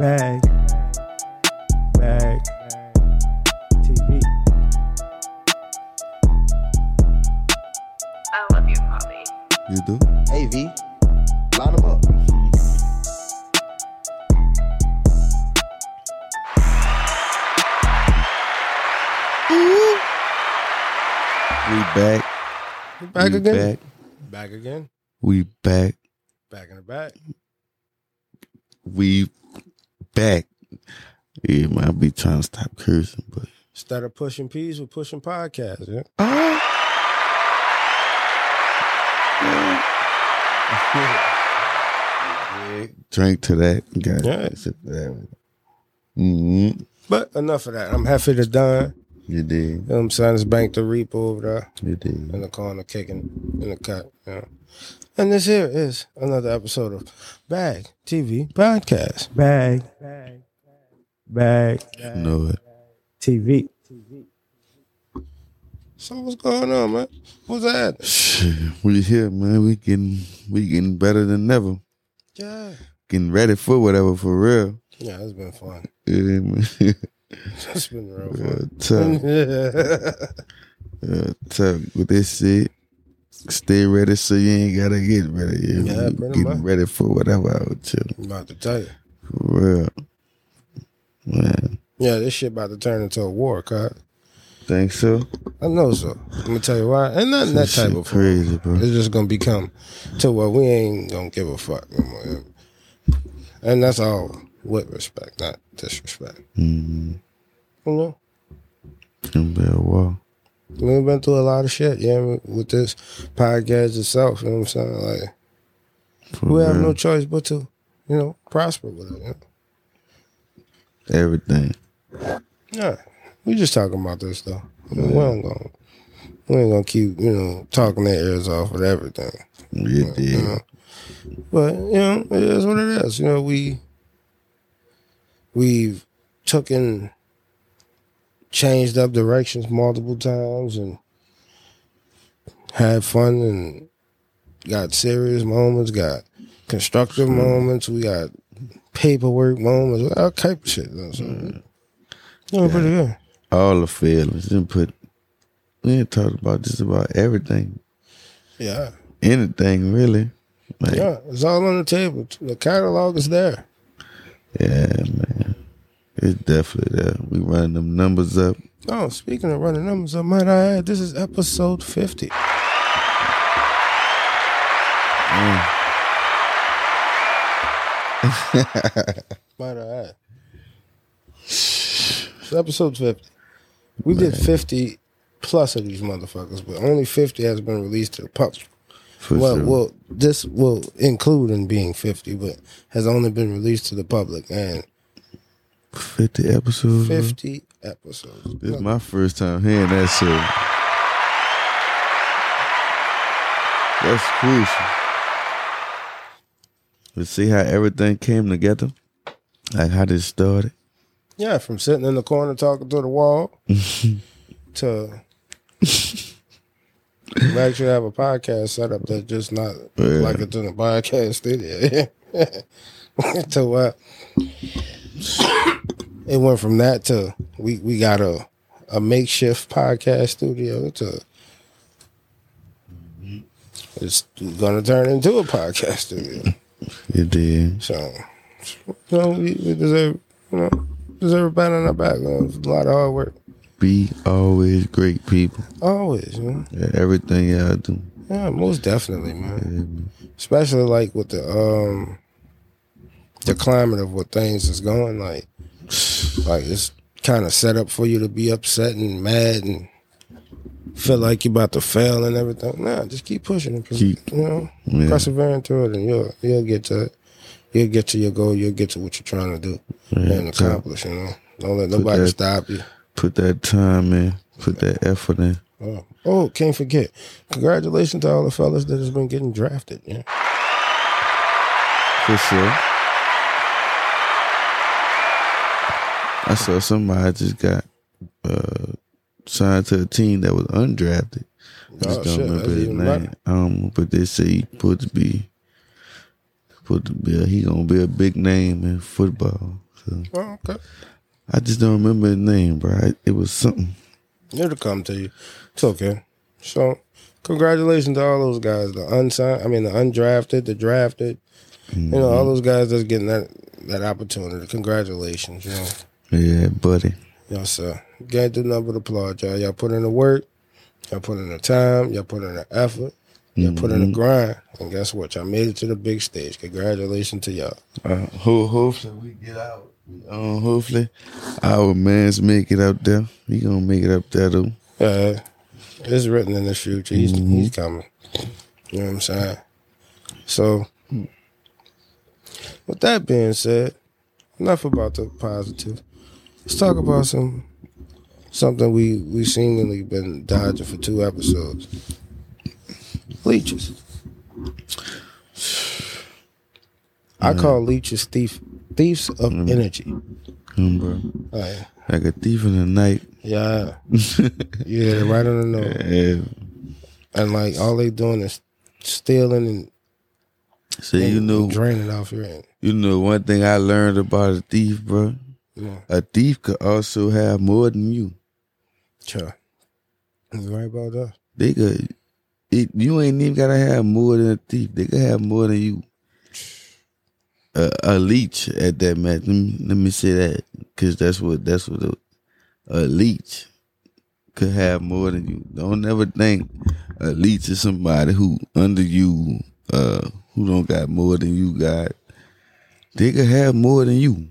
Bag. Bag. TV. I love you, Bobby. You do? Hey V, line them up. We back. Back we again? Back. Back again? We back. Back in the back. We back. Yeah, man, I be trying to stop cursing, but Instead of pushing peas, we're pushing podcasts. Yeah? drink to that. Got Yeah. Mm-hmm. But enough of that. I'm happy to done. You did. You know I'm saying? It's Bank the Reaper over there You did. in the corner kicking in the cut. Know? And this here is another episode of Bag TV Podcast. Bag. Bag. You know it. TV. So what's going on, man? What's that? We here, man. We getting we getting better than ever. Yeah. Getting ready for whatever for real. Yeah, it's been fun. Yeah, man. It's been real Uh, fun. tough, yeah, uh, tough with this shit. Stay ready so you ain't gotta get ready. You Yeah, pretty getting much. ready for whatever out you. I'm about to tell you. For real. Man, Yeah, this shit about to turn into a war, cuz. think so? I know so. I'm gonna tell you why. And nothing that type of crazy, bro. It's just gonna become to where we ain't gonna give a fuck no more. And that's all with respect, not disrespect. Mm-hmm. You know? Gonna be a war. We've been through a lot of shit, yeah, with this podcast itself, you know what I'm saying? Like For we have no choice but to, you know, prosper with it. You know? Everything. Yeah. We just talking about this though. We ain't gonna we ain't gonna keep, you know, talking their ears off with everything. Did. You know? But you know, it is what it is. You know, we we've taken changed up directions multiple times and had fun and got serious moments, got constructive moments, we got paperwork moments, all type of shit. You know what I'm saying? Doing pretty good. All the feelings. Didn't put we ain't talked about just about everything. Yeah. Anything really. Like, yeah. Yeah. It's all on the table. The catalog is there. Yeah, man. It's definitely there. We running them numbers up. Oh, speaking of running numbers, up, might I add, this is episode 50. Mm. might I add. It's episode 50. We did 50 plus of these motherfuckers, but only 50 has been released to the public. For well, sure. well, this will include in being 50, but has only been released to the public. And 50 episodes. bro. 50 episodes. This is my first time hearing that shit. That's crucial. Let's see how everything came together. Like how this started. Yeah, from sitting in the corner talking to the wall to we actually have a podcast set up that's just not Yeah. like it's in a podcast studio. to what? It went from that to we we got a a makeshift podcast studio to it's gonna turn into a podcast studio. You did. So, you know, we, we deserve, you know, deserve a pat on our back. You know, it's a lot of hard work. Be always great people. Always, know. Yeah, everything y'all do. Yeah, most definitely, man. Especially like with the um the climate of what things is going like. Like it's kind of set up for you to be upset and mad and feel like you're about to fail and everything. Nah, just keep pushing it. Keep- you know, Yeah. persevering through it, and you'll you'll get to it. You'll get to your goal. You'll get to what you're trying to do and so- accomplish. You know, don't let nobody that- stop you. Put that time in. Put that effort in. Oh, oh, can't forget. Congratulations to all the fellas that has been getting drafted. Yeah. For sure. I saw somebody just got uh, signed to a team that was undrafted. I just Oh, don't shit, remember his name. Um, but they say he supposed to be, supposed to be, a, he gonna be a big name in football. So, Oh, okay. I just don't remember his name, bro. I- It was something. It'll come to you. It's okay. So, congratulations to all those guys. The unsigned, I mean, the undrafted, the drafted. You know, all those guys that's getting that that opportunity. Congratulations, you know. Yeah, buddy. Yes, sir. You can't do nothing but applaud y'all. Y'all put in the work. Y'all put in the time. Y'all put in the effort. Y'all put in the grind. And guess what? Y'all made it to the big stage. Congratulations to y'all. Uh, ho- hopefully we get out. Um, hopefully our man's make it out there. He gonna make it up there though. Yeah, it's written in the future. He's, he's coming. You know what I'm saying? So, with that being said, enough about the positive. Let's talk about some something we we seemingly been dodging for two episodes. Leeches. I call leeches thief thieves of mm. energy. Come, bro. Like, Like a thief in the night. yeah, yeah, right on the nose. Yeah. and like all they doing is stealing and, So and you know, draining off your end. you know one thing I learned about a thief, bro. Yeah, A thief could also have more than you. sure. You right about that? They could. It, you ain't even gotta have more than a thief. They could have more than you. A, a leech at that match. Let me, let me say that because that's what that's what a, a leech could have more than you. Don't ever think a leech is somebody who under you, uh, who don't got more than you got. They could have more than you.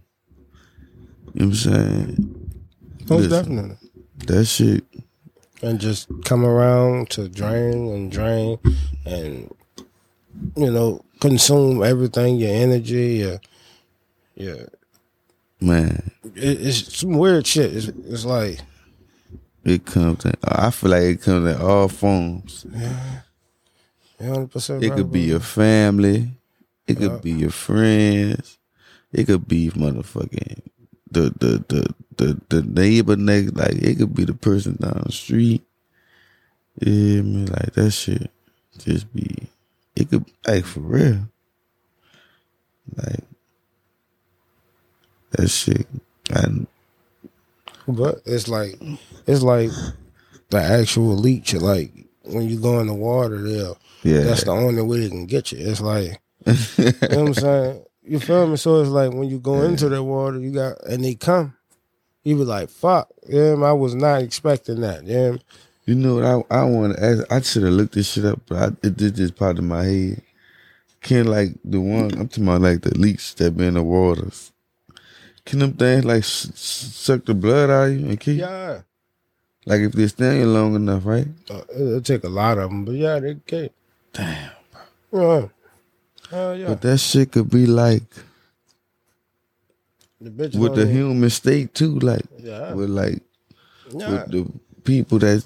You know what I'm saying? Most Listen. definitely. That shit. And just come around to drain and drain and you know consume everything, your energy, your your. Man, It, it's some weird shit. It's, it's like it comes in. I feel like it comes in all forms. Yeah, hundred percent. It could be your family. It could be your friends. It could be motherfucking the the the the, the neighbor next. Like it could be the person down the street. Yeah, man, like that shit just be. It could like for real. Like that shit. And But it's like it's like the actual leech. Like when you go in the water, there, yeah, that's the only way they can get you. It's like you know what I'm saying. You feel me? So it's like when you go into the water, you got and they come. You be like, "Fuck, yeah, I was not expecting that." Yeah, You know what I I want to ask? I should have looked this shit up, but I, it did just pop in my head. Can like the one I'm talking about, like the leaks that be in the waters? Can them things like suck the blood out of you and kill you? yeah. Like if they stay long enough, right? Uh, it'll take a lot of them, but yeah, they can. Damn. Yeah. Hell yeah. But that shit could be like the bitch with the human state too, like Yeah. with like yeah. with the people that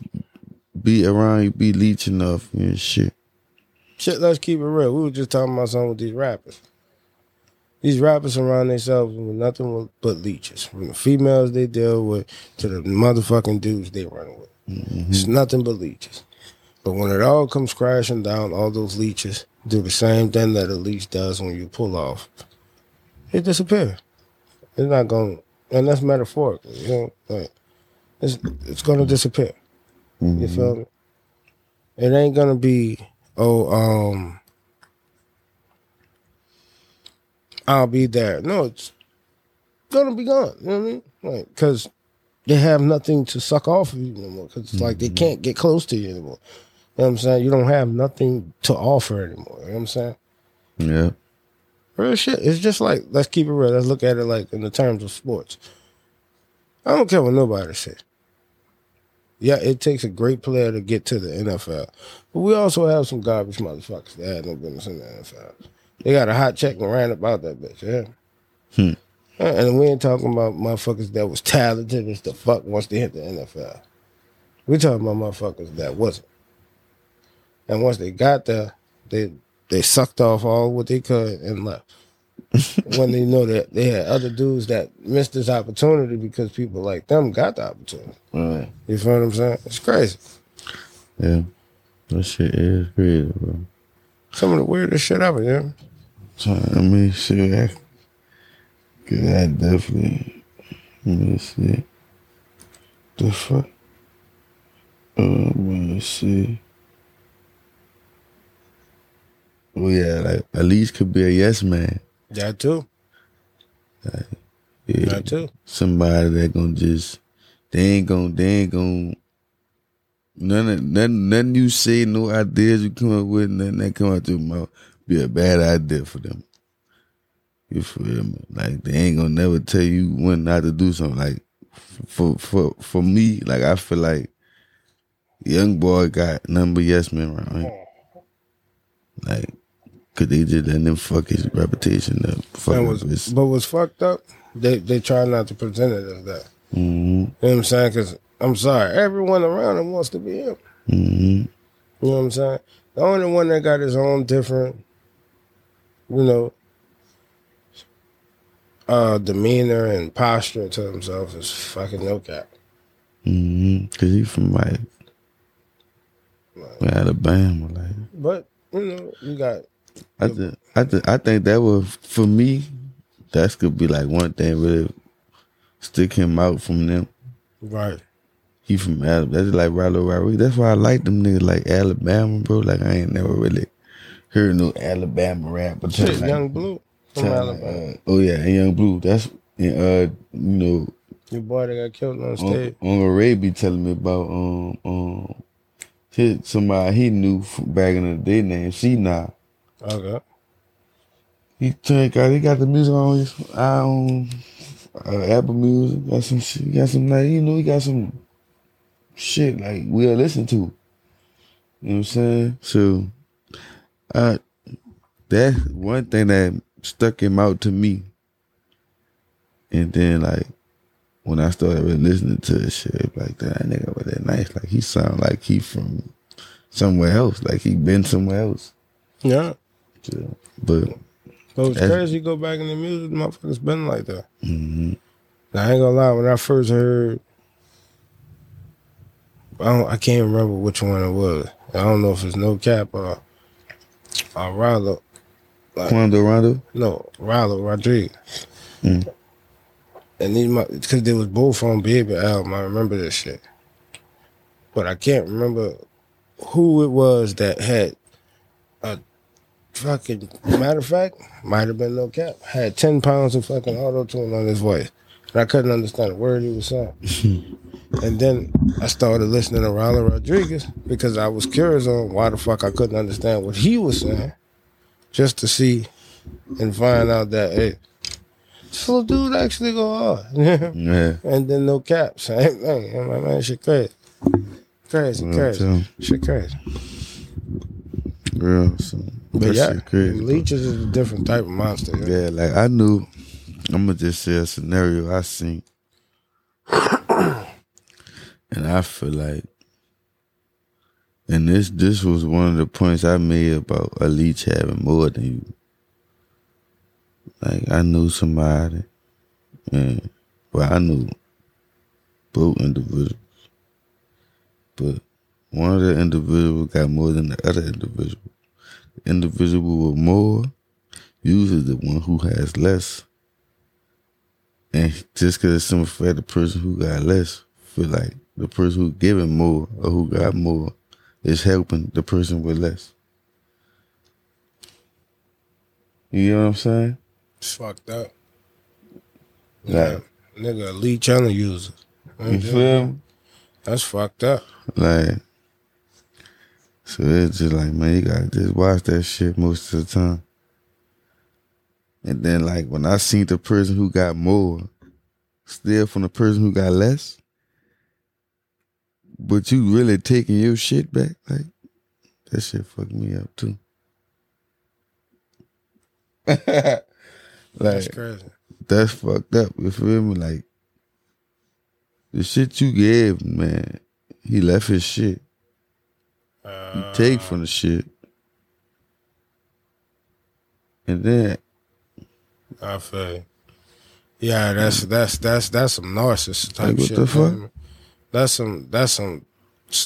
be around you be leeching off you and shit. Shit, let's keep it real. We were just talking about something with these rappers. These rappers surround themselves with nothing but leeches. From the females they deal with to the motherfucking dudes they run with. Mm-hmm. It's nothing but leeches. But when it all comes crashing down, all those leeches do the same thing that a leech does when you pull off. It disappears. It's not going, and that's metaphorical. You know, like it's it's gonna disappear. You feel me? It ain't gonna be oh um I'll be there. No, it's gonna be gone. You know what I mean? Like because they have nothing to suck off of you anymore. Because it's like they can't get close to you anymore. You know what I'm saying? You don't have nothing to offer anymore. You know what I'm saying? Yeah. Real shit. It's just like let's keep it real. Let's look at it like in the terms of sports. I don't care what nobody says. Yeah, it takes a great player to get to the NFL, but we also have some garbage motherfuckers that had no business in the NFL. They got a hot check and ran about that bitch. Yeah. Hmm. And we ain't talking about motherfuckers that was talented as the fuck once they hit the NFL. We talking about motherfuckers that wasn't. And once they got there, they they sucked off all what they could and left. when they know that they had other dudes that missed this opportunity because people like them got the opportunity. Right. You feel what I'm saying? It's crazy. Yeah. That shit is crazy, bro. Some of the weirdest shit ever, yeah. So, I mean, shit. Cause that definitely. Let me see. The fuck. Uh, let's see. Oh yeah, like at least could be a yes man. That too. Yeah. That too. somebody that gonna just they ain't gonna they ain't gonna none of nothing nothing you say, no ideas you come up with, nothing that come out your mouth be a bad idea for them. You feel me? Like they ain't gonna never tell you when not to do something. Like for for for me, like I feel like young boy got number yes men around him. Like, could they just let them fuck his reputation up? Fuck And up was, his, but what's fucked up? They they try not to present it as that. hmm You know what I'm saying? Because I'm sorry, everyone around him wants to be him. hmm You know what I'm saying? The only one that got his own different, you know, uh, demeanor and posture to himself is fucking no cap. hmm Cause he from like Alabama, like But you know, you got I th- I th- I think that would for me, that could be like one thing really stick him out from them. right. He from Alabama. That's like Rylo Rodriguez. That's why I like them niggas like Alabama, bro. Like I ain't never really heard no Alabama rap, but Shit, like, Yung Bleu from Alabama. uh, oh yeah, and Yung Bleu. That's and, uh you know Your boy that got killed on stage. Uncle Ray be telling me about um um his, somebody he knew back in the day named C now. Okay. He turned got he got the music on his on uh, Apple Music. Got some shit. Got some like you know he got some shit like we'll listen to. You know what I'm saying? So, uh, that's one thing that stuck him out to me. And then like when I started really listening to this shit, like that nigga was that nice. Like he sound like he from somewhere else. Like he been somewhere else. Yeah. So, but But it's crazy. You go back in the music, motherfuckers been like that. mhm. Now, I ain't gonna lie. When I first heard, I don't, I can't remember which one it was. I don't know if it's No Cap or or Rylo. Quando Rondo. No, Rylo Rodriguez. Mm. And these because they was both on Baby album. I remember this shit, but I can't remember who it was that had fucking. Matter of fact, might have been No Cap. Had ten pounds of fucking auto tune on his voice, and I couldn't understand a word he was saying. and then I started listening to Rylo Rodriguez because I was curious on why the fuck I couldn't understand what he was saying, just to see and find out that hey, this little dude actually go hard. Yeah. and then no cap, same thing. I'm like, man, shit crazy, crazy, crazy, shit crazy. Real. So, But yeah, crazy. bro. leeches is a different type of monster. Yeah. Yeah, like I knew. I'm gonna just say a scenario I seen, and I feel like, and this this was one of the points I made about a leech having more than you. Like I knew somebody, and well, I knew both individuals, but one of the individuals got more than the other individual. Individual with more uses the one who has less. And just because it's simple fact, the person who got less feel like the person who giving more or who got more is helping the person with less. You know what I'm saying? It's fucked up. Like, Yeah, nigga, a leech and user. you feel me? That's fucked up. Like, so it's just like, man, you gotta just watch that shit most of the time. And then, like, when I seen the person who got more steal from the person who got less, but you really taking your shit back, like, that shit fucked me up too. like That's crazy. that's fucked up. You feel me? Like, the shit you gave, man, he left his shit. You Uh, take from the shit. And then I feel. you. Yeah, that's that's that's that's some narcissist type Like, what shit. the fuck? man. That's some that's some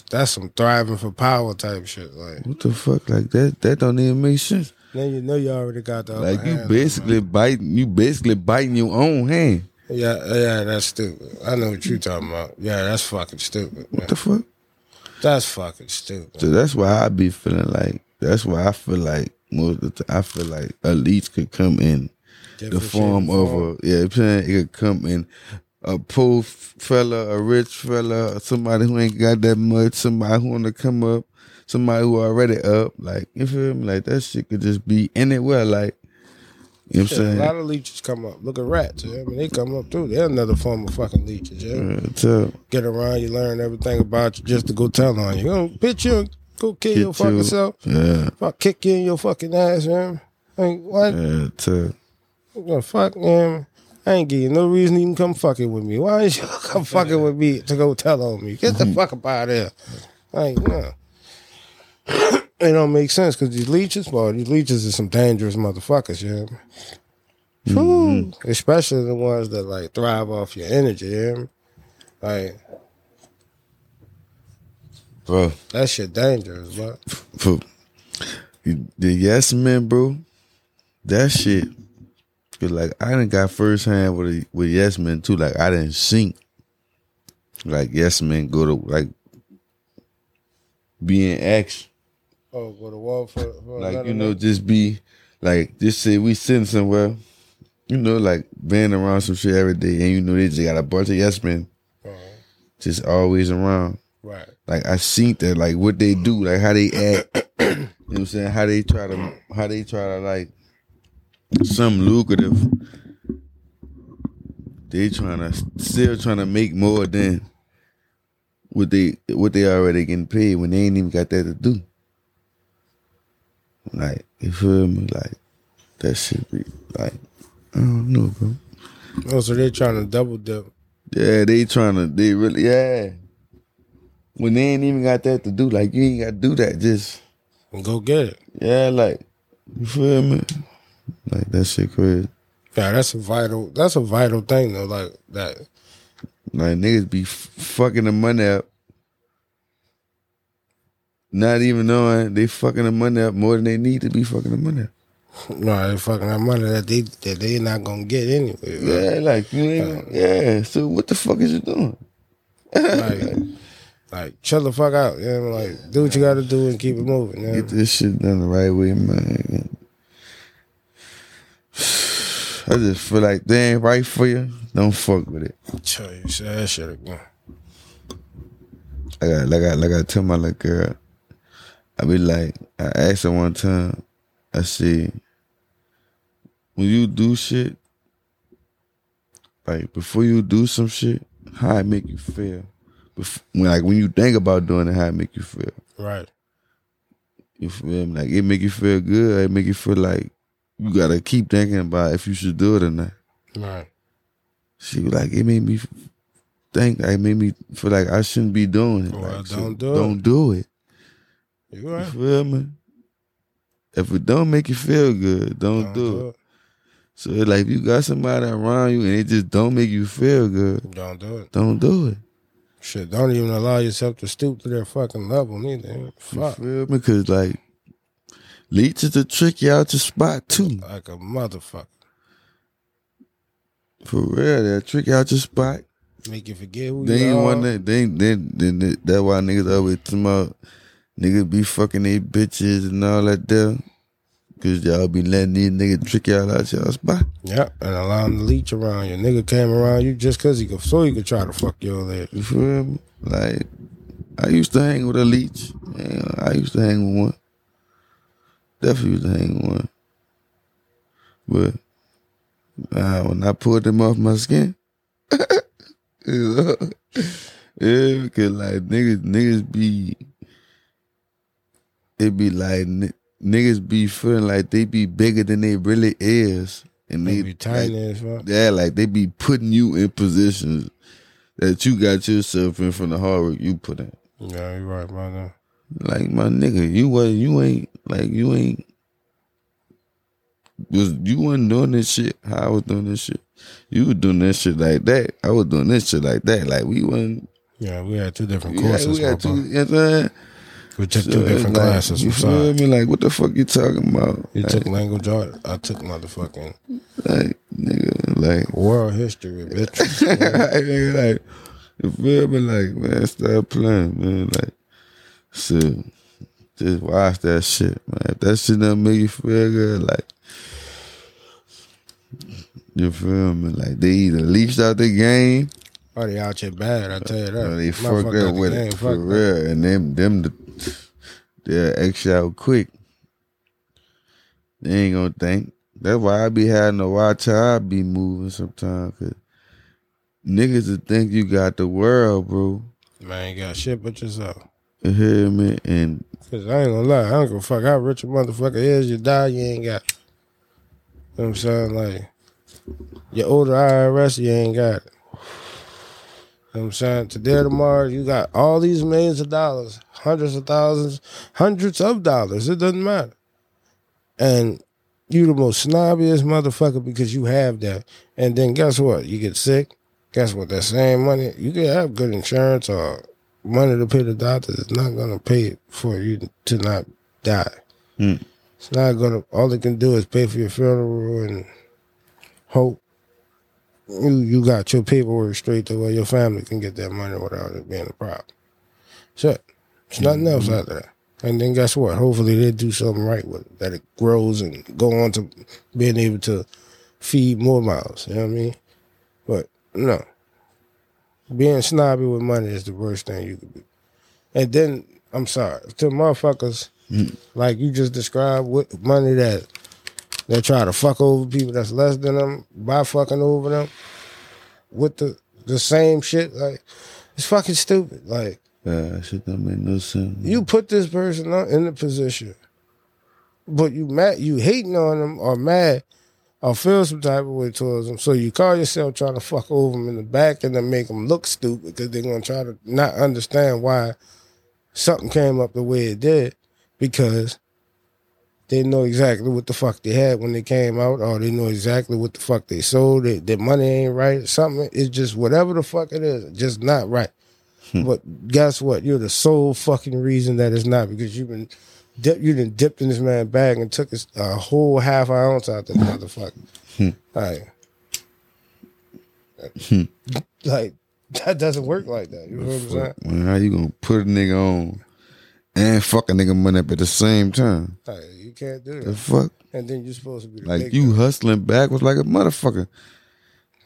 that's some thriving for power type shit. Like what the fuck? Like that that don't even make sense. Then you know you already got the Like you basically biting, you basically biting your own hand. Yeah, yeah, that's stupid. I know what you're talking about. Yeah, that's fucking stupid. What the fuck? That's fucking stupid. So that's why I be feeling like. That's why I feel like most of the time I feel like elites could come in the Different form of a yeah. I'm saying it could come in a poor fella, a rich fella, somebody who ain't got that much, somebody who wanna come up, somebody who already up. Like you feel me? Like that shit could just be anywhere. Like you know what I'm saying? a lot of leeches come up. Look at rats. Yeah? I mean, they come up too. They're another form of fucking leeches. Yeah, so get around, you learn everything about you just to go tell on you. Go pitch you, and go kill Get your fucking you. self. yeah, Fuck, kick you in your fucking ass, man. Like what? yeah. too. So The fuck, man. I ain't give you no reason to even come fucking with me. Why ain't you come fucking with me to go tell on me? Get the mm-hmm. fuck up out of there. Like, no. it don't make sense because these leeches, well, these leeches are some dangerous motherfuckers, you yeah. Whew. Mm-hmm. Especially the ones that like thrive off your energy, yeah. Like bro. that shit dangerous, bro. for the yes men, bro. That shit. Cause like I didn't got first hand with a, with yes men too. Like I didn't sink. Like yes men go to like be in action. Oh, go to war for, for Like you know, just be like just say we sitting somewhere. You know, like being around some shit every day, and you know they just got a bunch of yes men Uh-huh. just always around. right. Like I seen that, like what they do, like how they act. you know what I'm saying? How they try to, how they try to like some lucrative. They trying to still trying to make more than what they what they already getting paid when they ain't even got that to do. Like you feel me? Like that shit be like I don't know, bro. Oh, so they're trying to double dip. Yeah, they trying to. They really. Yeah. When they ain't even got that to do, like you ain't got to do that. Just go get it. yeah, like you feel me? Like that shit crazy. Yeah, that's a vital. That's a vital thing though. Like that. Like niggas be f- fucking the money up, not even knowing they fucking the money up more than they need to be fucking the money up. No, they fucking that money that they that they not gonna get anyway. Yeah, like you ain't. Uh, yeah. So what the fuck is you doing? Like, like chill the fuck out. You know, like do what you got to do and keep it moving. You know? Get this shit done the right way, man. I just feel like they ain't right for you. Don't fuck with it. Tell you, say that shit again. I got like I like I tell my little girl. I be like, I asked her one time. I said, when you do shit, like before you do some shit, how it make you feel. Like when you think about doing it, how it make you feel. Right. You feel me? Like it make you feel good. It make you feel like you gotta keep thinking about if you should do it or not. Right. She was like, it made me think. It made me feel like I shouldn't be doing it. Well, Like, so don't it. Don't do it. You You feel me? If it don't make you feel good, don't, Don't do, do it. So it's like if you got somebody around you and it just don't make you feel good, Don't do it. don't do it. Shit, don't even allow yourself to stoop to their fucking level neither. You Fuck. feel me? Cause like leeches to trick you out your spot too. Like a motherfucker. For real, they'll trick you out your spot. Make you forget who They you ain't are. want that. They. They, they, they, that's why niggas always talking about niggas be fucking they bitches and all that there. Cause y'all be letting these niggas trick y'all out your spot. Yep, and allow him to leech around you. Nigga came around you just cause he could, so he could try to fuck your leg. You feel me? Like I used to hang with a leech. Yeah, I used to hang with one. Definitely used to hang with one. But uh, when I pulled them off my skin, you know, yeah, because like niggas, niggas be, it be like n- niggas be feeling like they be bigger than they really is, and They they, be tiny like, as fuck. yeah, like they be putting you in positions that you got yourself in from the hard work you put in. Yeah, you right, man. Like my nigga, you was you ain't like you ain't was you wasn't doing this shit how I was doing this shit. You was doing this shit like that. I was doing this shit like that. Like we wasn't Yeah, we had two different courses. we had two, you know what I'm saying? We took So two different like, classes. You feel me? Like, what the fuck you talking about? You like, took language art. I took motherfucking like, nigga, like, world history, bitch. nigga, like, you feel me? Like, man, stop playing, man. Like, shit, just watch that shit, man. If that shit don't make you feel good, like, you feel me? Like, they either leached out the game Oh, they out here bad. I tell you that. or they fucked up the with game, it for fuck that. real. And them, them, the, they'll X out quick. They ain't gonna think. That's why I be having to watch how I be moving sometimes. Cause niggas will think you got the world, bro. Man, you got shit but yourself. You hear me? And Cause I ain't gonna lie, I don't give a fuck how rich a motherfucker is. You die, you ain't got. It. You know what I'm saying? Like, your older IRS, you ain't got it. You know what I'm saying? Today or tomorrow, you got all these millions of dollars, hundreds of thousands, hundreds of dollars. It doesn't matter. And you the most snobbiest motherfucker because you have that. And then guess what? You get sick. Guess what? That same money, you can have good insurance or money to pay the doctor It's not gonna pay for you to not die. Hmm. It's not gonna. All it can do is pay for your funeral and hope you you got your paperwork straight to where your family can get that money without it being a problem. Shit, it's nothing mm-hmm. else out there. And then guess what? Hopefully they do something right with it, that it grows and go on to being able to feed more mouths. You know what I mean? But no, being snobby with money is the worst thing you could be. And then I'm sorry to motherfuckers mm. like you just described with money that they try to fuck over people that's less than them by fucking over them with the the same shit. Like it's fucking stupid. Like uh, shit don't make no sense. you put this person in the position, but you mad, you hating on them or mad or feel some type of way towards them. So you call yourself trying to fuck over them in the back and then make them look stupid because they're gonna try to not understand why something came up the way it did because they know exactly what the fuck they had when they came out, or they know exactly what the fuck they sold. They, their money ain't right. Something It's just whatever the fuck it is, just not right. Hmm. But guess what? You're the sole fucking reason that it's not because you've been dip, you done dipped in this man's bag and took his, a whole half ounce out the motherfucker. Hmm. like, hmm. like that doesn't work like that. You know what I'm saying? Man, how you gonna put a nigga on and fuck a nigga money up at the same time? Like, can't do The fuck? And then you're supposed to be Like you guy. hustling backwards like a motherfucker.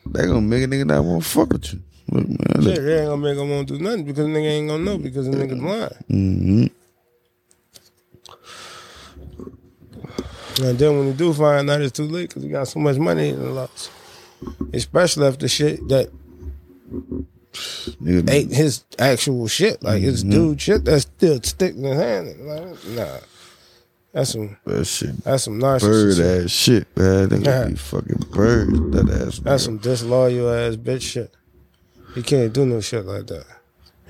They gonna make a nigga not wanna fuck with you. Look, man. Look. They ain't gonna make them want to do nothing because nigga ain't gonna know because the nigga blind. hmm And then when you do find out, it's too late because you got so much money in the loss. Especially the shit that Nigga, ate his actual shit, like his dude shit that's still sticking in his hand. Like, nah, that's some that shit. that's some Bird shit. ass shit, man. They Yeah. gonna be fucking bird. That ass. That's some disloyal ass bitch shit. You can't do no shit like that.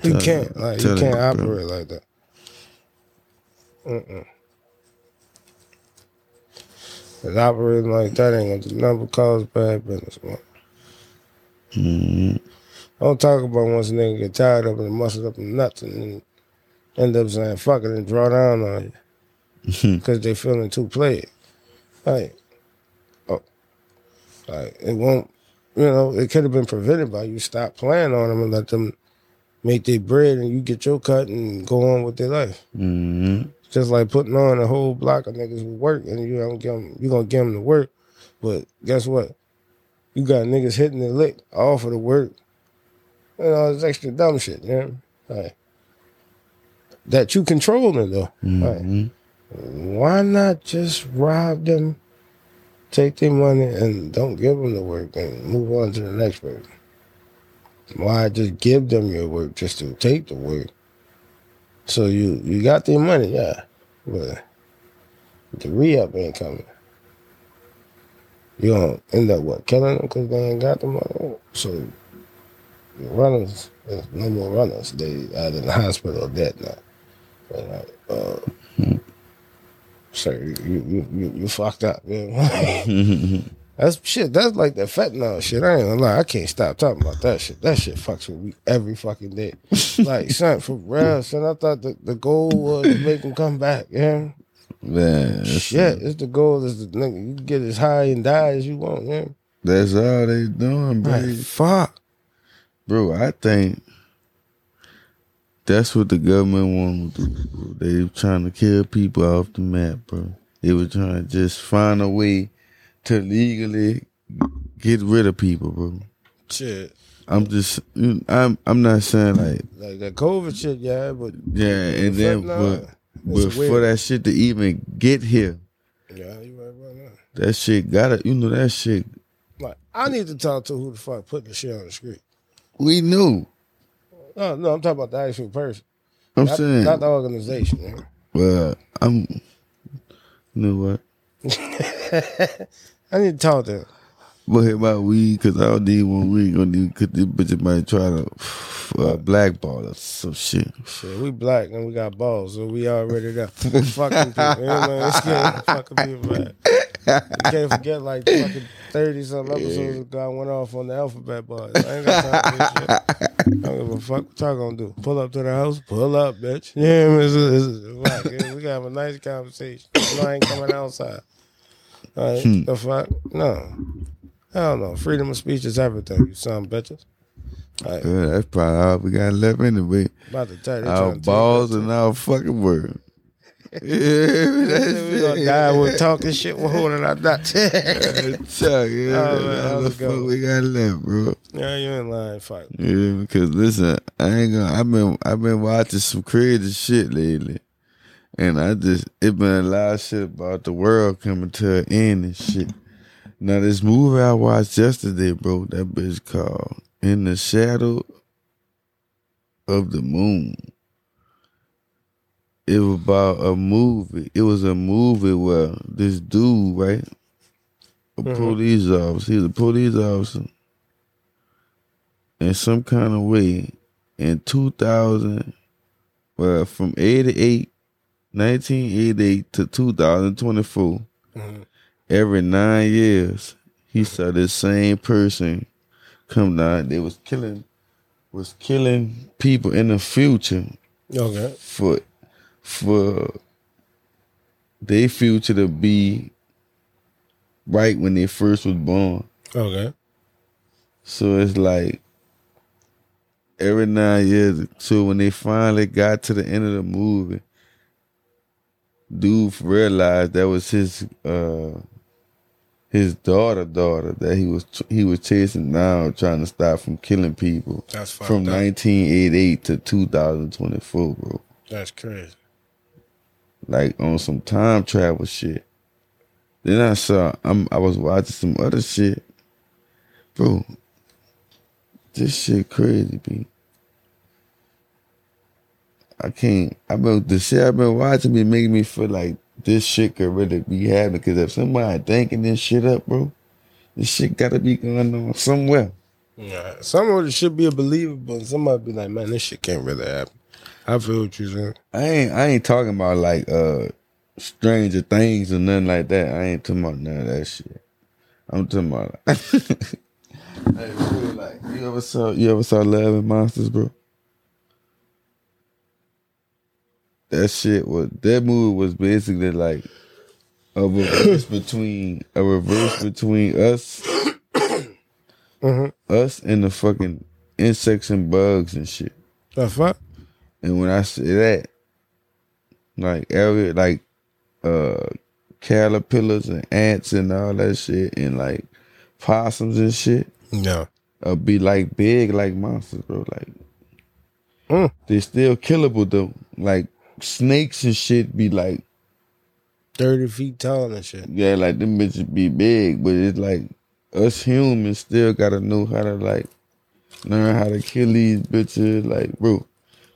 You Tell can't like you can't bro. operate like that. Mm-mm. Cause operating like that ain't gonna do nothing but cause bad business, man. Mhm. Don't talk about once a nigga get tired of it and muscle up and nuts and end up saying fuck it and draw down on you because they feeling too played. Like, oh, like it won't. You know, it could have been prevented by you stop playing on them and let them make their bread and you get your cut and go on with their life. Mhm. Just like putting on a whole block of niggas who work and you don't give them, you gonna give them the work, but guess what? You got niggas hitting the lick off of the work. You know, it's extra dumb shit, you know? Like, that you controlling though. Like, Mhm. Why not just rob them, take their money, and don't give them the work and move on to the next person? Why just give them your work just to take the work? So you you got their money, yeah, but the re-up ain't coming. You gonna end up what killing them because they ain't got the money. So the runners, no more runners. They either in the hospital dead now. Uh, so you you you, you fucked up. Know? That's shit. That's like that fentanyl shit. I ain't gonna lie. I can't stop talking about that shit. That shit fucks with me every fucking day. like, son, for real, son. I thought the, the goal was to make him come back. Yeah, Man, shit. It's the goal is the nigga you get as high and die as you want. Yeah, that's all they doing, bro. like, fuck. Bro, I think that's what the government want to do. They trying to kill people off the map, bro. They were trying to just find a way to legally get rid of people, bro. Shit. I'm just, I'm, I'm not saying like, Like that COVID shit, yeah, but yeah, and then, but, but for that shit to even get here, yeah, you right about that. that shit gotta, you know, that shit. Like, I need to talk to who the fuck put the shit on the street. We knew. No, no, I'm talking about the actual person. I'm not, saying, not the organization. Man. well, I'm. You know what? I need to talk to him. But hit my weed because I don't need one weed. Gonna need because this bitch might try to uh, blackball us some shit. Shit, we black and we got balls, so we already got fucking people, you know what I mean? Scared fucking people, man. You can't forget like fucking thirty some episodes ago. I went off on the alphabet boys. I ain't got time for this shit. I don't give a fuck what y'all gonna do. Pull up to the house, pull up, bitch. Yeah, we got a nice conversation. You know, I ain't coming outside. All right, Hmm. the fuck? No. Hell no. Freedom of speech is everything, you son of bitches. All right, Yeah, that's probably all we got left anyway. about to tell you. Our trying to take balls and our fucking word. Yeah, shit. that's we gonna die with talking shit. We're holding our nuts. Chuck, yeah, Oh, man, the fuck we got left, bro. yeah, you ain't lying. Fuck. Yeah, because listen, I ain't gonna. I've been I've been watching some crazy shit lately, and I just it been a lot of shit about the world coming to an end and shit. Now this movie I watched yesterday, bro, that bitch called "In the Shadow of the Moon." It was about a movie. It was a movie where this dude, right, a Mhm. police officer, he's a police officer in some kind of way in 2000, well, from 88, 1988 to 2024, Mhm. every nine years, he saw this same person come down. They was killing, was killing people in the future Okay. for, for their future to be right when they first was born. Okay. So it's like every nine years. So when they finally got to the end of the movie, dude realized that was his uh his daughter daughter that he was he was chasing now trying to stop from killing people That's from up. 1988 to 2024, bro. That's crazy. Like on some time travel shit. Then I saw I'm I was watching some other shit. Bro, this shit crazy, B. I can't I've been the shit I've been watching be making me feel like this shit could really be happening. Cause if somebody thinking this shit up, bro, this shit gotta be going on somewhere. Yeah. Some of it should be believable, somebody be like, man, this shit can't really happen. I feel what you're saying. I ain't I ain't talking about like uh stranger things or nothing like that. I ain't talking about none of that shit. I'm talking about like, hey, bro, like you ever saw you ever saw Love and Monsters, bro? That shit was that movie was basically like a reverse between a reverse between us Mhm. us and the fucking insects and bugs and shit. The fuck? And when I say that, like every like uh caterpillars and ants and all that shit and like possums and shit No. uh, be like big like monsters, bro. Like Mm. they still killable though. Like snakes and shit be like 30 feet tall and shit. yeah, like them bitches be big, but it's like us humans still gotta know how to like learn how to kill these bitches. Like, bro,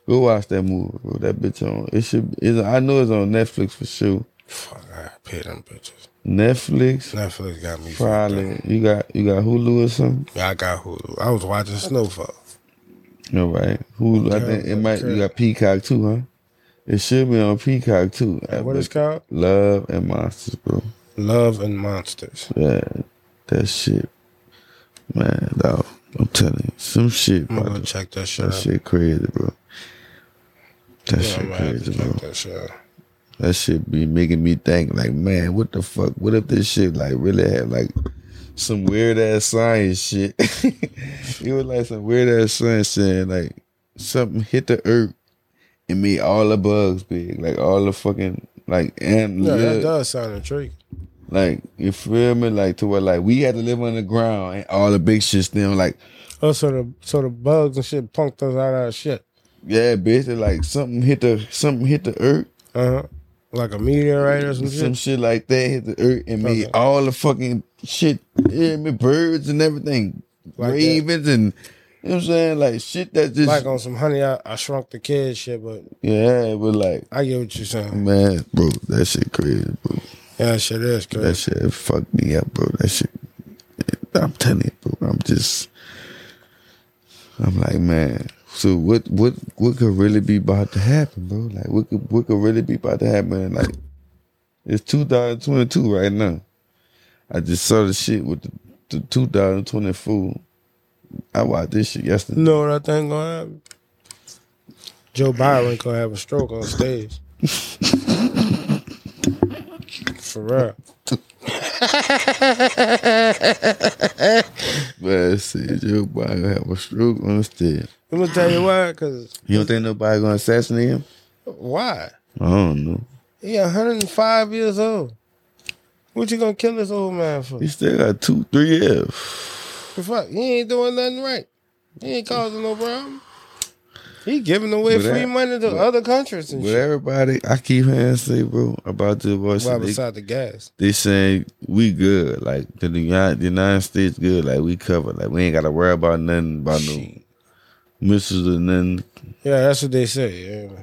go watch that movie, bro. That bitch on it should. It's, I know it's on Netflix for sure. Fuck, I pay them bitches. Netflix, Netflix got me. probably. You got you got Hulu or something. Yeah, I got Hulu. I was watching Snowfall. No, right? Hulu. I think it might. You got Peacock too, huh? It should be on Peacock too. What is called? Love and Monsters, bro. Love and Monsters. Yeah, That shit, man, dog. I'm telling you, some shit, I'm gonna check that shit that out. shit crazy, bro. That Yeah, shit I'm gonna have to crazy, bro. that shit. That shit be making me think like, man, what the fuck? What if this shit like really had like some weird ass science shit? it was like some weird ass science saying like something hit the earth and made all the bugs big, like all the fucking like and Yeah, that does sound intriguing. like you feel me? Like to where like we had to live underground and all the big shit still like Oh, so the so the bugs and shit punked us out of our shit. Yeah, basically like something hit the something hit the earth Uh huh. Like a meteorite or some some shit. shit like that hit the earth and made Okay. all the fucking shit, yeah, me birds and everything, Like that. ravens and you know what I'm saying, like shit that just Like on some honey, I, I shrunk the kid shit, but yeah, it was like I get what you're saying. man, bro, that shit crazy, bro. Yeah, that shit is crazy. That shit fucked me up, bro. That shit, I'm telling you, bro. I'm just, I'm like, man. So what, what, what could really be about to happen, bro? Like, what could, what could really be about to happen? Like, it's 2022 right now. I just saw the shit with the, the 2024. I watched this shit You yesterday. know what I think gonna happen? Joe Biden gonna have a stroke on stage. For real. Man, see, Joe Biden have a stroke on stage. I'm gonna tell you why, cause You don't think nobody gonna assassinate him? why? I don't know. He 105 years old. What you gonna kill this old man for? He still got two, three years. Fuck, he ain't doing nothing right. He ain't causing no problem. He giving away But free that- money to but- other countries and But shit. everybody, I keep hearing say, bro, about the voice. Why they, beside the gas? they saying we good, like the United, the United States good, like we covered, like we ain't got to worry about nothing about no missiles or nothing. Yeah, that's what they say. Yeah.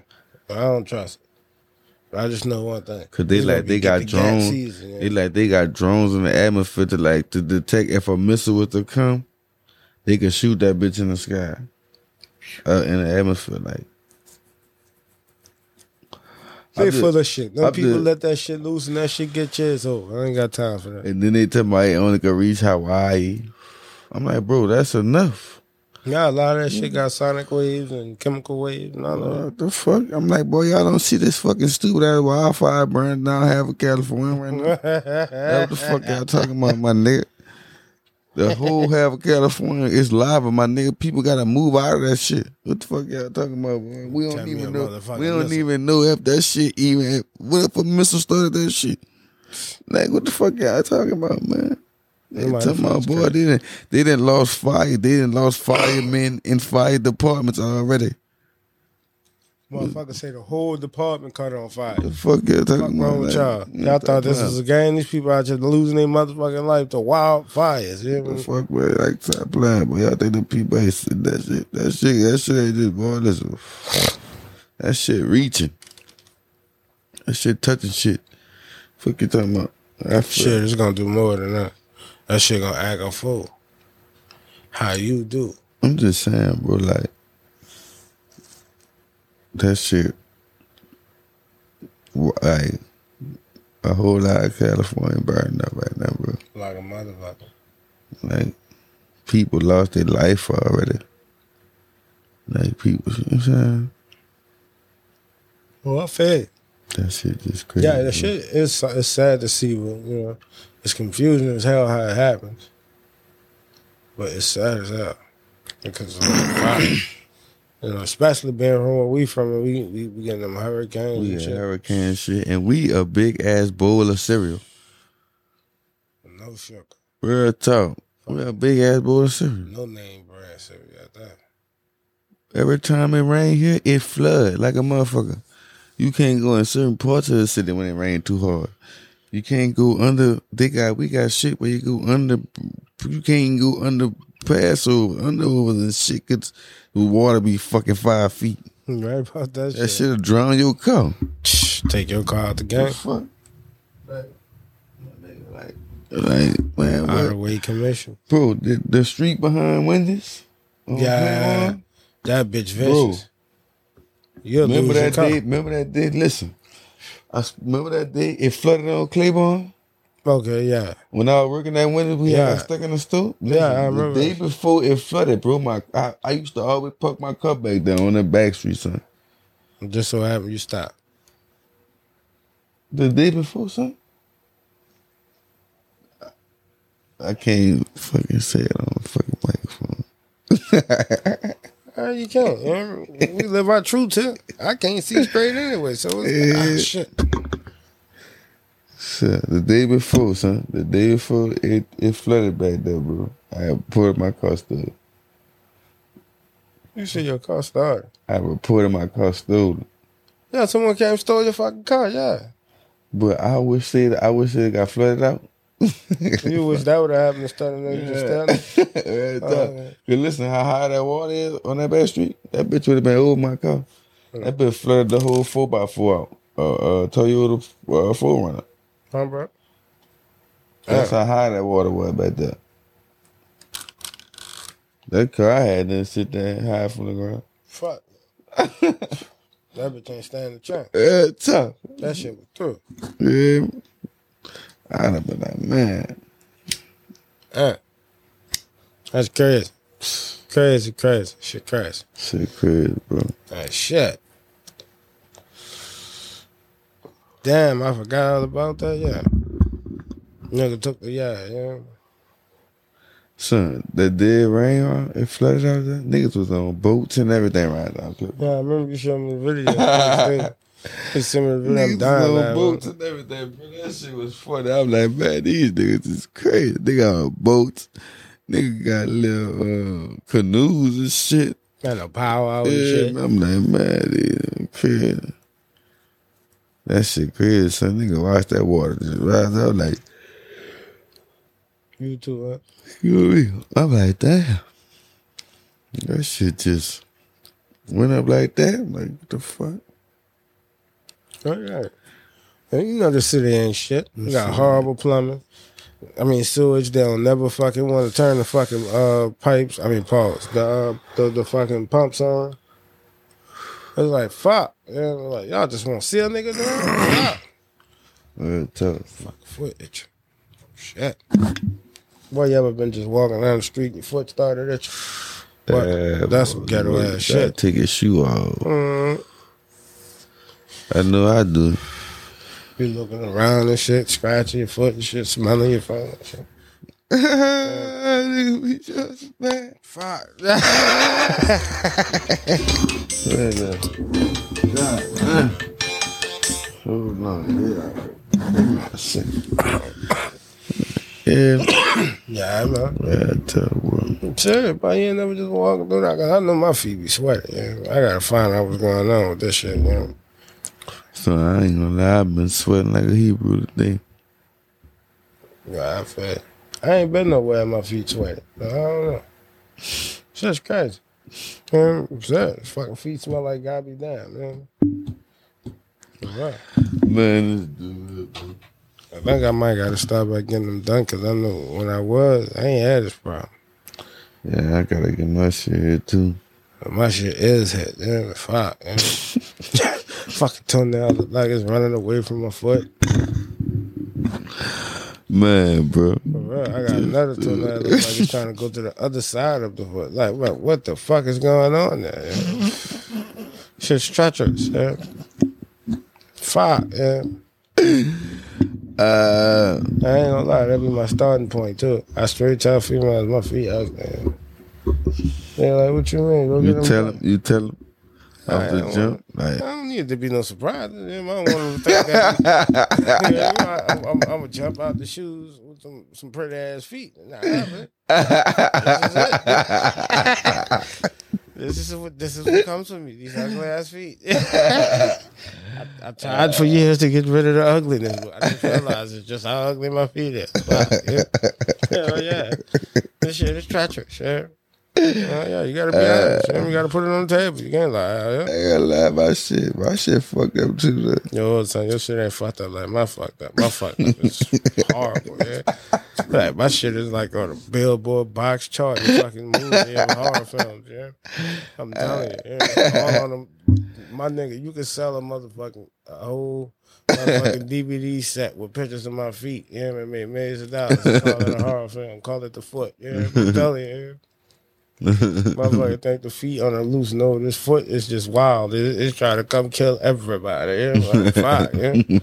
I don't trust it. I just know one thing. Cause they like they got the drones. season, yeah. They like they got drones in the atmosphere to like to detect if a missile was to come, they can shoot that bitch in the sky, uh, in the atmosphere. Like They full of shit. No I people did- let that shit loose and that shit get years old. I ain't got time for that. and then they tell me I only can reach Hawaii. I'm like, bro, that's enough. Yeah, a lot of that shit got sonic waves and chemical waves and all of What the fuck? I'm like, boy, y'all don't see this fucking stupid ass wildfire burning down half of California right now. That. what the fuck y'all talking about, my nigga? The whole half of California is lava, my nigga. People gotta move out of that shit. What the fuck y'all talking about, boy? We don't me even know. We don't missile. even know if that shit even. What if a missile started that shit? Like, what the fuck y'all talking about, man? They talking about, boy, crazy. they didn't, they didn't lost fire. They didn't lost firemen in fire departments already. Motherfucker say the whole department caught on fire. The fuck y'all Fuck about? wrong with y'all? Y'all thought this was a game. These people out here losing their motherfucking life to wildfires. You hear The fuck, man, like stop playing, but Y'all think the people ain't said that shit. That shit, that shit ain't just boy. Listen, that shit reaching. That shit touching shit. Fuck you talking about? That Shit, is gonna do more than that. That shit gonna act a fool. How you do? I'm just saying, bro. Like that shit. Like a whole lot of California burning up right now, bro. Like a motherfucker. Like people lost their life already. Like people, you know what I'm saying? Well, I feel That shit just crazy. Yeah, bro. the shit is it's sad to see, but you know, it's confusing as hell how it happens. But it's sad as hell because of the. You know, especially being from where we from, we we, we getting them hurricanes We and shit. hurricane shit, and we a big ass bowl of cereal. No sugar, Real talk. We a big ass bowl of cereal. no name brand cereal at that. Every time it rain here, it flood like a motherfucker. You can't go in certain parts of the city when it rain too hard. You can't go under. They got we got shit where you go under. You can't go under Passover, underovers and shit. Cause the water be fucking five feet. Right about that. That shit. shit'll drown your car. Take your car out the game. Fuck. Like, my nigga, like, like man, Out what? of way commission. bro, the, the street behind Wendy's. Yeah, that bitch Bro. vicious. You'll Remember that day? Remember that day? Listen, I remember that day. It flooded on Claiborne. Okay, yeah. When I was working that winter, we Yeah. had stuck in the stool. Yeah, I remember. The day before it flooded, bro. My I, I used to always park my car back there on the back street, son. Just so happened you stopped. The day before, son. I can't fucking say it on the fucking microphone. Uh, you know? We live our truth here. I can't see straight anyway, so it's ah, shit. So, the day before, son. The day before it, it flooded back there, bro. I reported my car stolen. You see your car started. I reported my car stolen. Yeah, someone came and stole your fucking car. Yeah, But I wish say I wish it got flooded out. You wish that would have happened instead of niggas just standing. Every Oh, time. man. Cause listen, how high that water is on that back street, that bitch would have been over my car. That bitch flooded the whole four x four out. Uh, uh, Toyota uh, 4Runner. Huh, bro? That's how high that water was back there. That car I had didn't sit there high from the ground. Fuck. that bitch ain't stand the chance. Yeah, tough. That shit was through. Yeah. I'd have been like, man. Uh, that's crazy. Crazy, crazy. Shit crazy. Shit crazy, bro. That shit. Damn, I forgot all about that. Yeah. Nigga took the yeah, yeah. Son, that did rain on it flooded out there. Niggas was on boats and everything right now. Yeah, I remember you showed me the video. You sent me the video. Niggas dying on boats and everything, bro. That shit was funny. I'm like, man, these niggas is crazy. They got boats. Nigga got little uh, canoes and shit. Got a power out and shit. I'm like, man, these crazy. That shit crazy, son. Nigga watch that water just rise up like, You too, huh? you know I mean? I'm like, damn. That shit just went up like that. I'm like, what the fuck? Oh, yeah. And you know the city ain't shit. You got horrible plumbing. I mean sewage. They'll never fucking want to turn the fucking uh pipes. I mean pause the uh, the the fucking pumps on. It's like fuck. Yeah, like y'all just want to see a nigga down. Fuck. Uh, tough. Fucking foot itch. Shit. Boy, you ever been just walking down the street and your foot started itching? What? Yeah, That's some boy, ghetto ass shit. Take your shoe off. Mm. I know I do. Be looking around and shit, scratching your foot and shit, smelling your phone and shit. Nigga, we just bad. Fuck. Right there. God, man. Hold on, oh, yeah. Yeah, yeah, I know. yeah, bro. Shit, but you ain't never just walking through that. 'cause I know my feet be sweating. Yeah. I gotta find out what's going on with this shit. You know? So I ain't gonna lie, I've been sweating like a Hebrew today. Yeah, I feel. it. I ain't been nowhere. My feet sweating. I don't know. Shit's crazy. Man, shit, fucking feet smell like God be damn, man. Right. Man, this dude, bro. I think I might gotta stop by getting them done because I know when I was, I ain't had this problem. Yeah, I gotta get my shit here too. My shit is hit. Yeah, fuck. Man. fucking toenail look like it's running away from my foot. Man, bro. Real, I got another toenail look like it's trying to go to the other side of the foot. Like, what, what the fuck is going on there? Yeah? Shit's treacherous. Yeah. Fuck. Yeah. Uh, I ain't gonna lie, that'd be my starting point too. I straight tell females my feet ugly. Yeah. They're like, what you mean? Go you them tell done." him, you tell him I off the jump. I don't need it to be no surprise. I don't want to think that. I'm I'm, I'm gonna jump out the shoes with some, some pretty ass feet. Nah, I haven't. This is what this is what comes with me. These ugly ass feet. I, I tried for years to get rid of the ugliness, but I just realized it's just how ugly my feet is. But, yeah. Hell yeah, this shit is treacherous. Yeah, yeah, yeah. You gotta be uh, honest. yeah. You gotta put it on the table. You can't lie. Yeah. I gonna lie, my shit, my shit fucked up too. Look. Yo, son, your shit ain't fucked up like my fucked up. My fucked up is horrible, yeah. Like my shit is like on a billboard box chart in fucking movie and horror films, yeah. I'm uh, telling you, yeah. All on them my nigga, you could sell a motherfucking a whole motherfucking DVD set with pictures of my feet. You know what I mean? Millions of dollars. Call it a horror film. Call it the foot. You know what I'm telling you. Motherfucker think the feet on a loose. No, this foot is just wild. It, it's trying to come kill everybody. Yeah, like, fuck, yeah.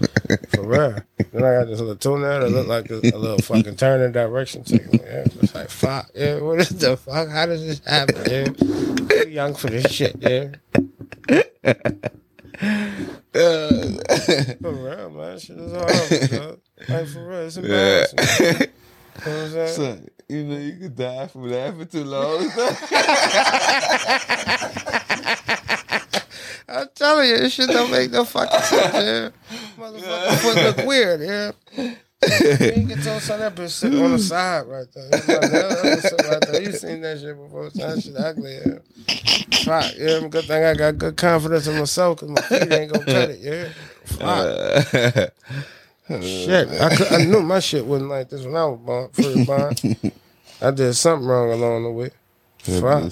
For real. Then I got this little toenail that look like a, a little fucking turning direction. Yeah, it's like fuck. Yeah, what is the fuck? How does this happen? Yeah, too young for this shit. Yeah. For real, man. Shit is horrible, dog. Like for real, it's embarrassing. Know what I'm saying? Son, you know you could die from laughing too long. I'm telling you, this shit don't make no fucking sense, yeah. Motherfucker foot look weird, yeah. You can tell son that bitch sitting on the side right there. Right there. you seen that shit before. That shit ugly, yeah. Fuck, yeah. Good thing I got good confidence in myself because my feet ain't gonna cut it, yeah. Fuck. Uh, Shit, I, could, I knew my shit wasn't like this when I was born, first born. I did something wrong along the way. Fuck.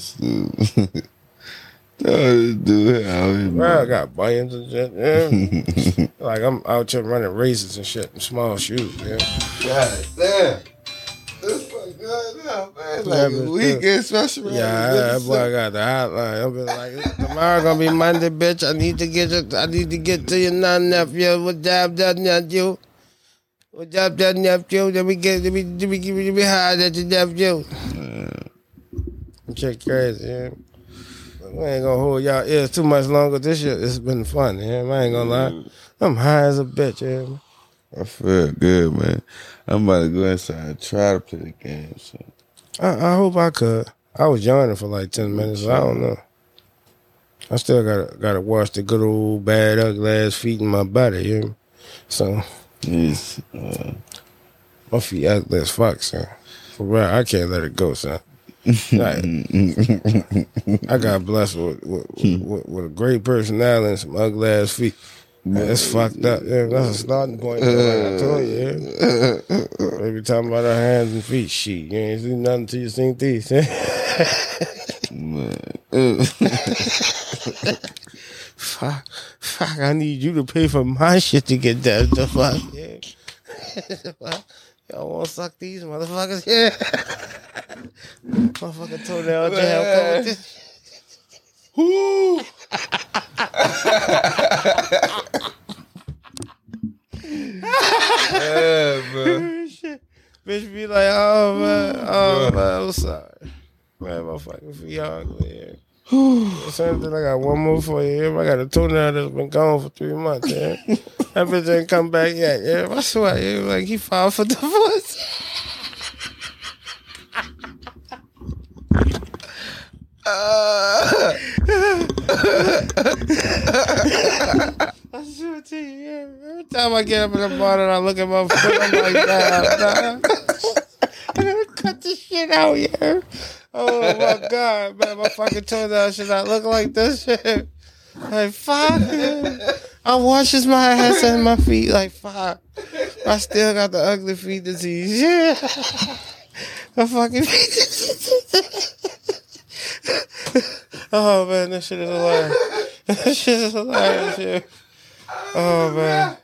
No, dude out here, Bro, I got buy-ins and shit. Yeah. like I'm out here running races and shit in small shoes. Yeah. God damn. This fuck God damn, man. Like a weekend special. Yeah, that boy got the hotline. I'm be like, tomorrow gonna be Monday, bitch. I need to get you. I need to get to your non nephew. What job that nephew? What job that nephew? Let me get. Let me. Let me give me. Let me hide at your nephew. Shit crazy. Yeah. We ain't gonna hold y'all ears too much longer. This year, it's been fun. Yeah, I ain't gonna lie. I'm high as a bitch. Yeah. I feel good, man. I'm about to go inside and try to play the game. So. I, I hope I could. I was yawning for like ten minutes. I don't know. I still gotta gotta wash the good old bad ugly ass feet in my body. You know? So Yes. Uh, my feet ugly as fuck, son. For real, I can't let it go, son. Like, I got blessed with with, with with a great personality and some ugly ass feet. That's fucked up. Yeah, that's a starting point. Like I told you, yeah. Every time about our hands and feet, shit, you ain't seen nothing till you seen these. fuck, fuck, I need you to pay for my shit to get that. The fuck, yeah. Y'all want to suck these motherfuckers? Yeah. Motherfucker toenail hair. Come with this. yeah, bro. Shit. Bitch be like, oh man, oh man, I'm sorry. Man, my fucking feet ugly. Yeah. Same thing, I got one more for you. I got a toenail that's been gone for three months. Yeah. that bitch ain't come back yet. Yeah, I swear. Yeah. Like he filed for divorce. I swear to you, yeah. Every time I get up in the morning, I look at my foot. I'm like, damn, damn. I gotta cut this shit out, yeah. Oh my god, man, my fucking toenail should not look like this shit. Like fuck. I washes my ass and my feet like fuck. I still got the ugly feet disease. Yeah, my fucking feet oh man, this shit is hilarious. This shit is hilarious. Yeah. Oh man.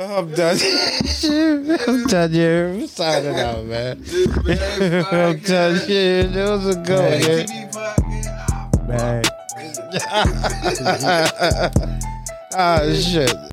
I'm done. I'm done here. I'm signing out, man. I'm done here. It was a go, yeah. Bag. Ah, shit.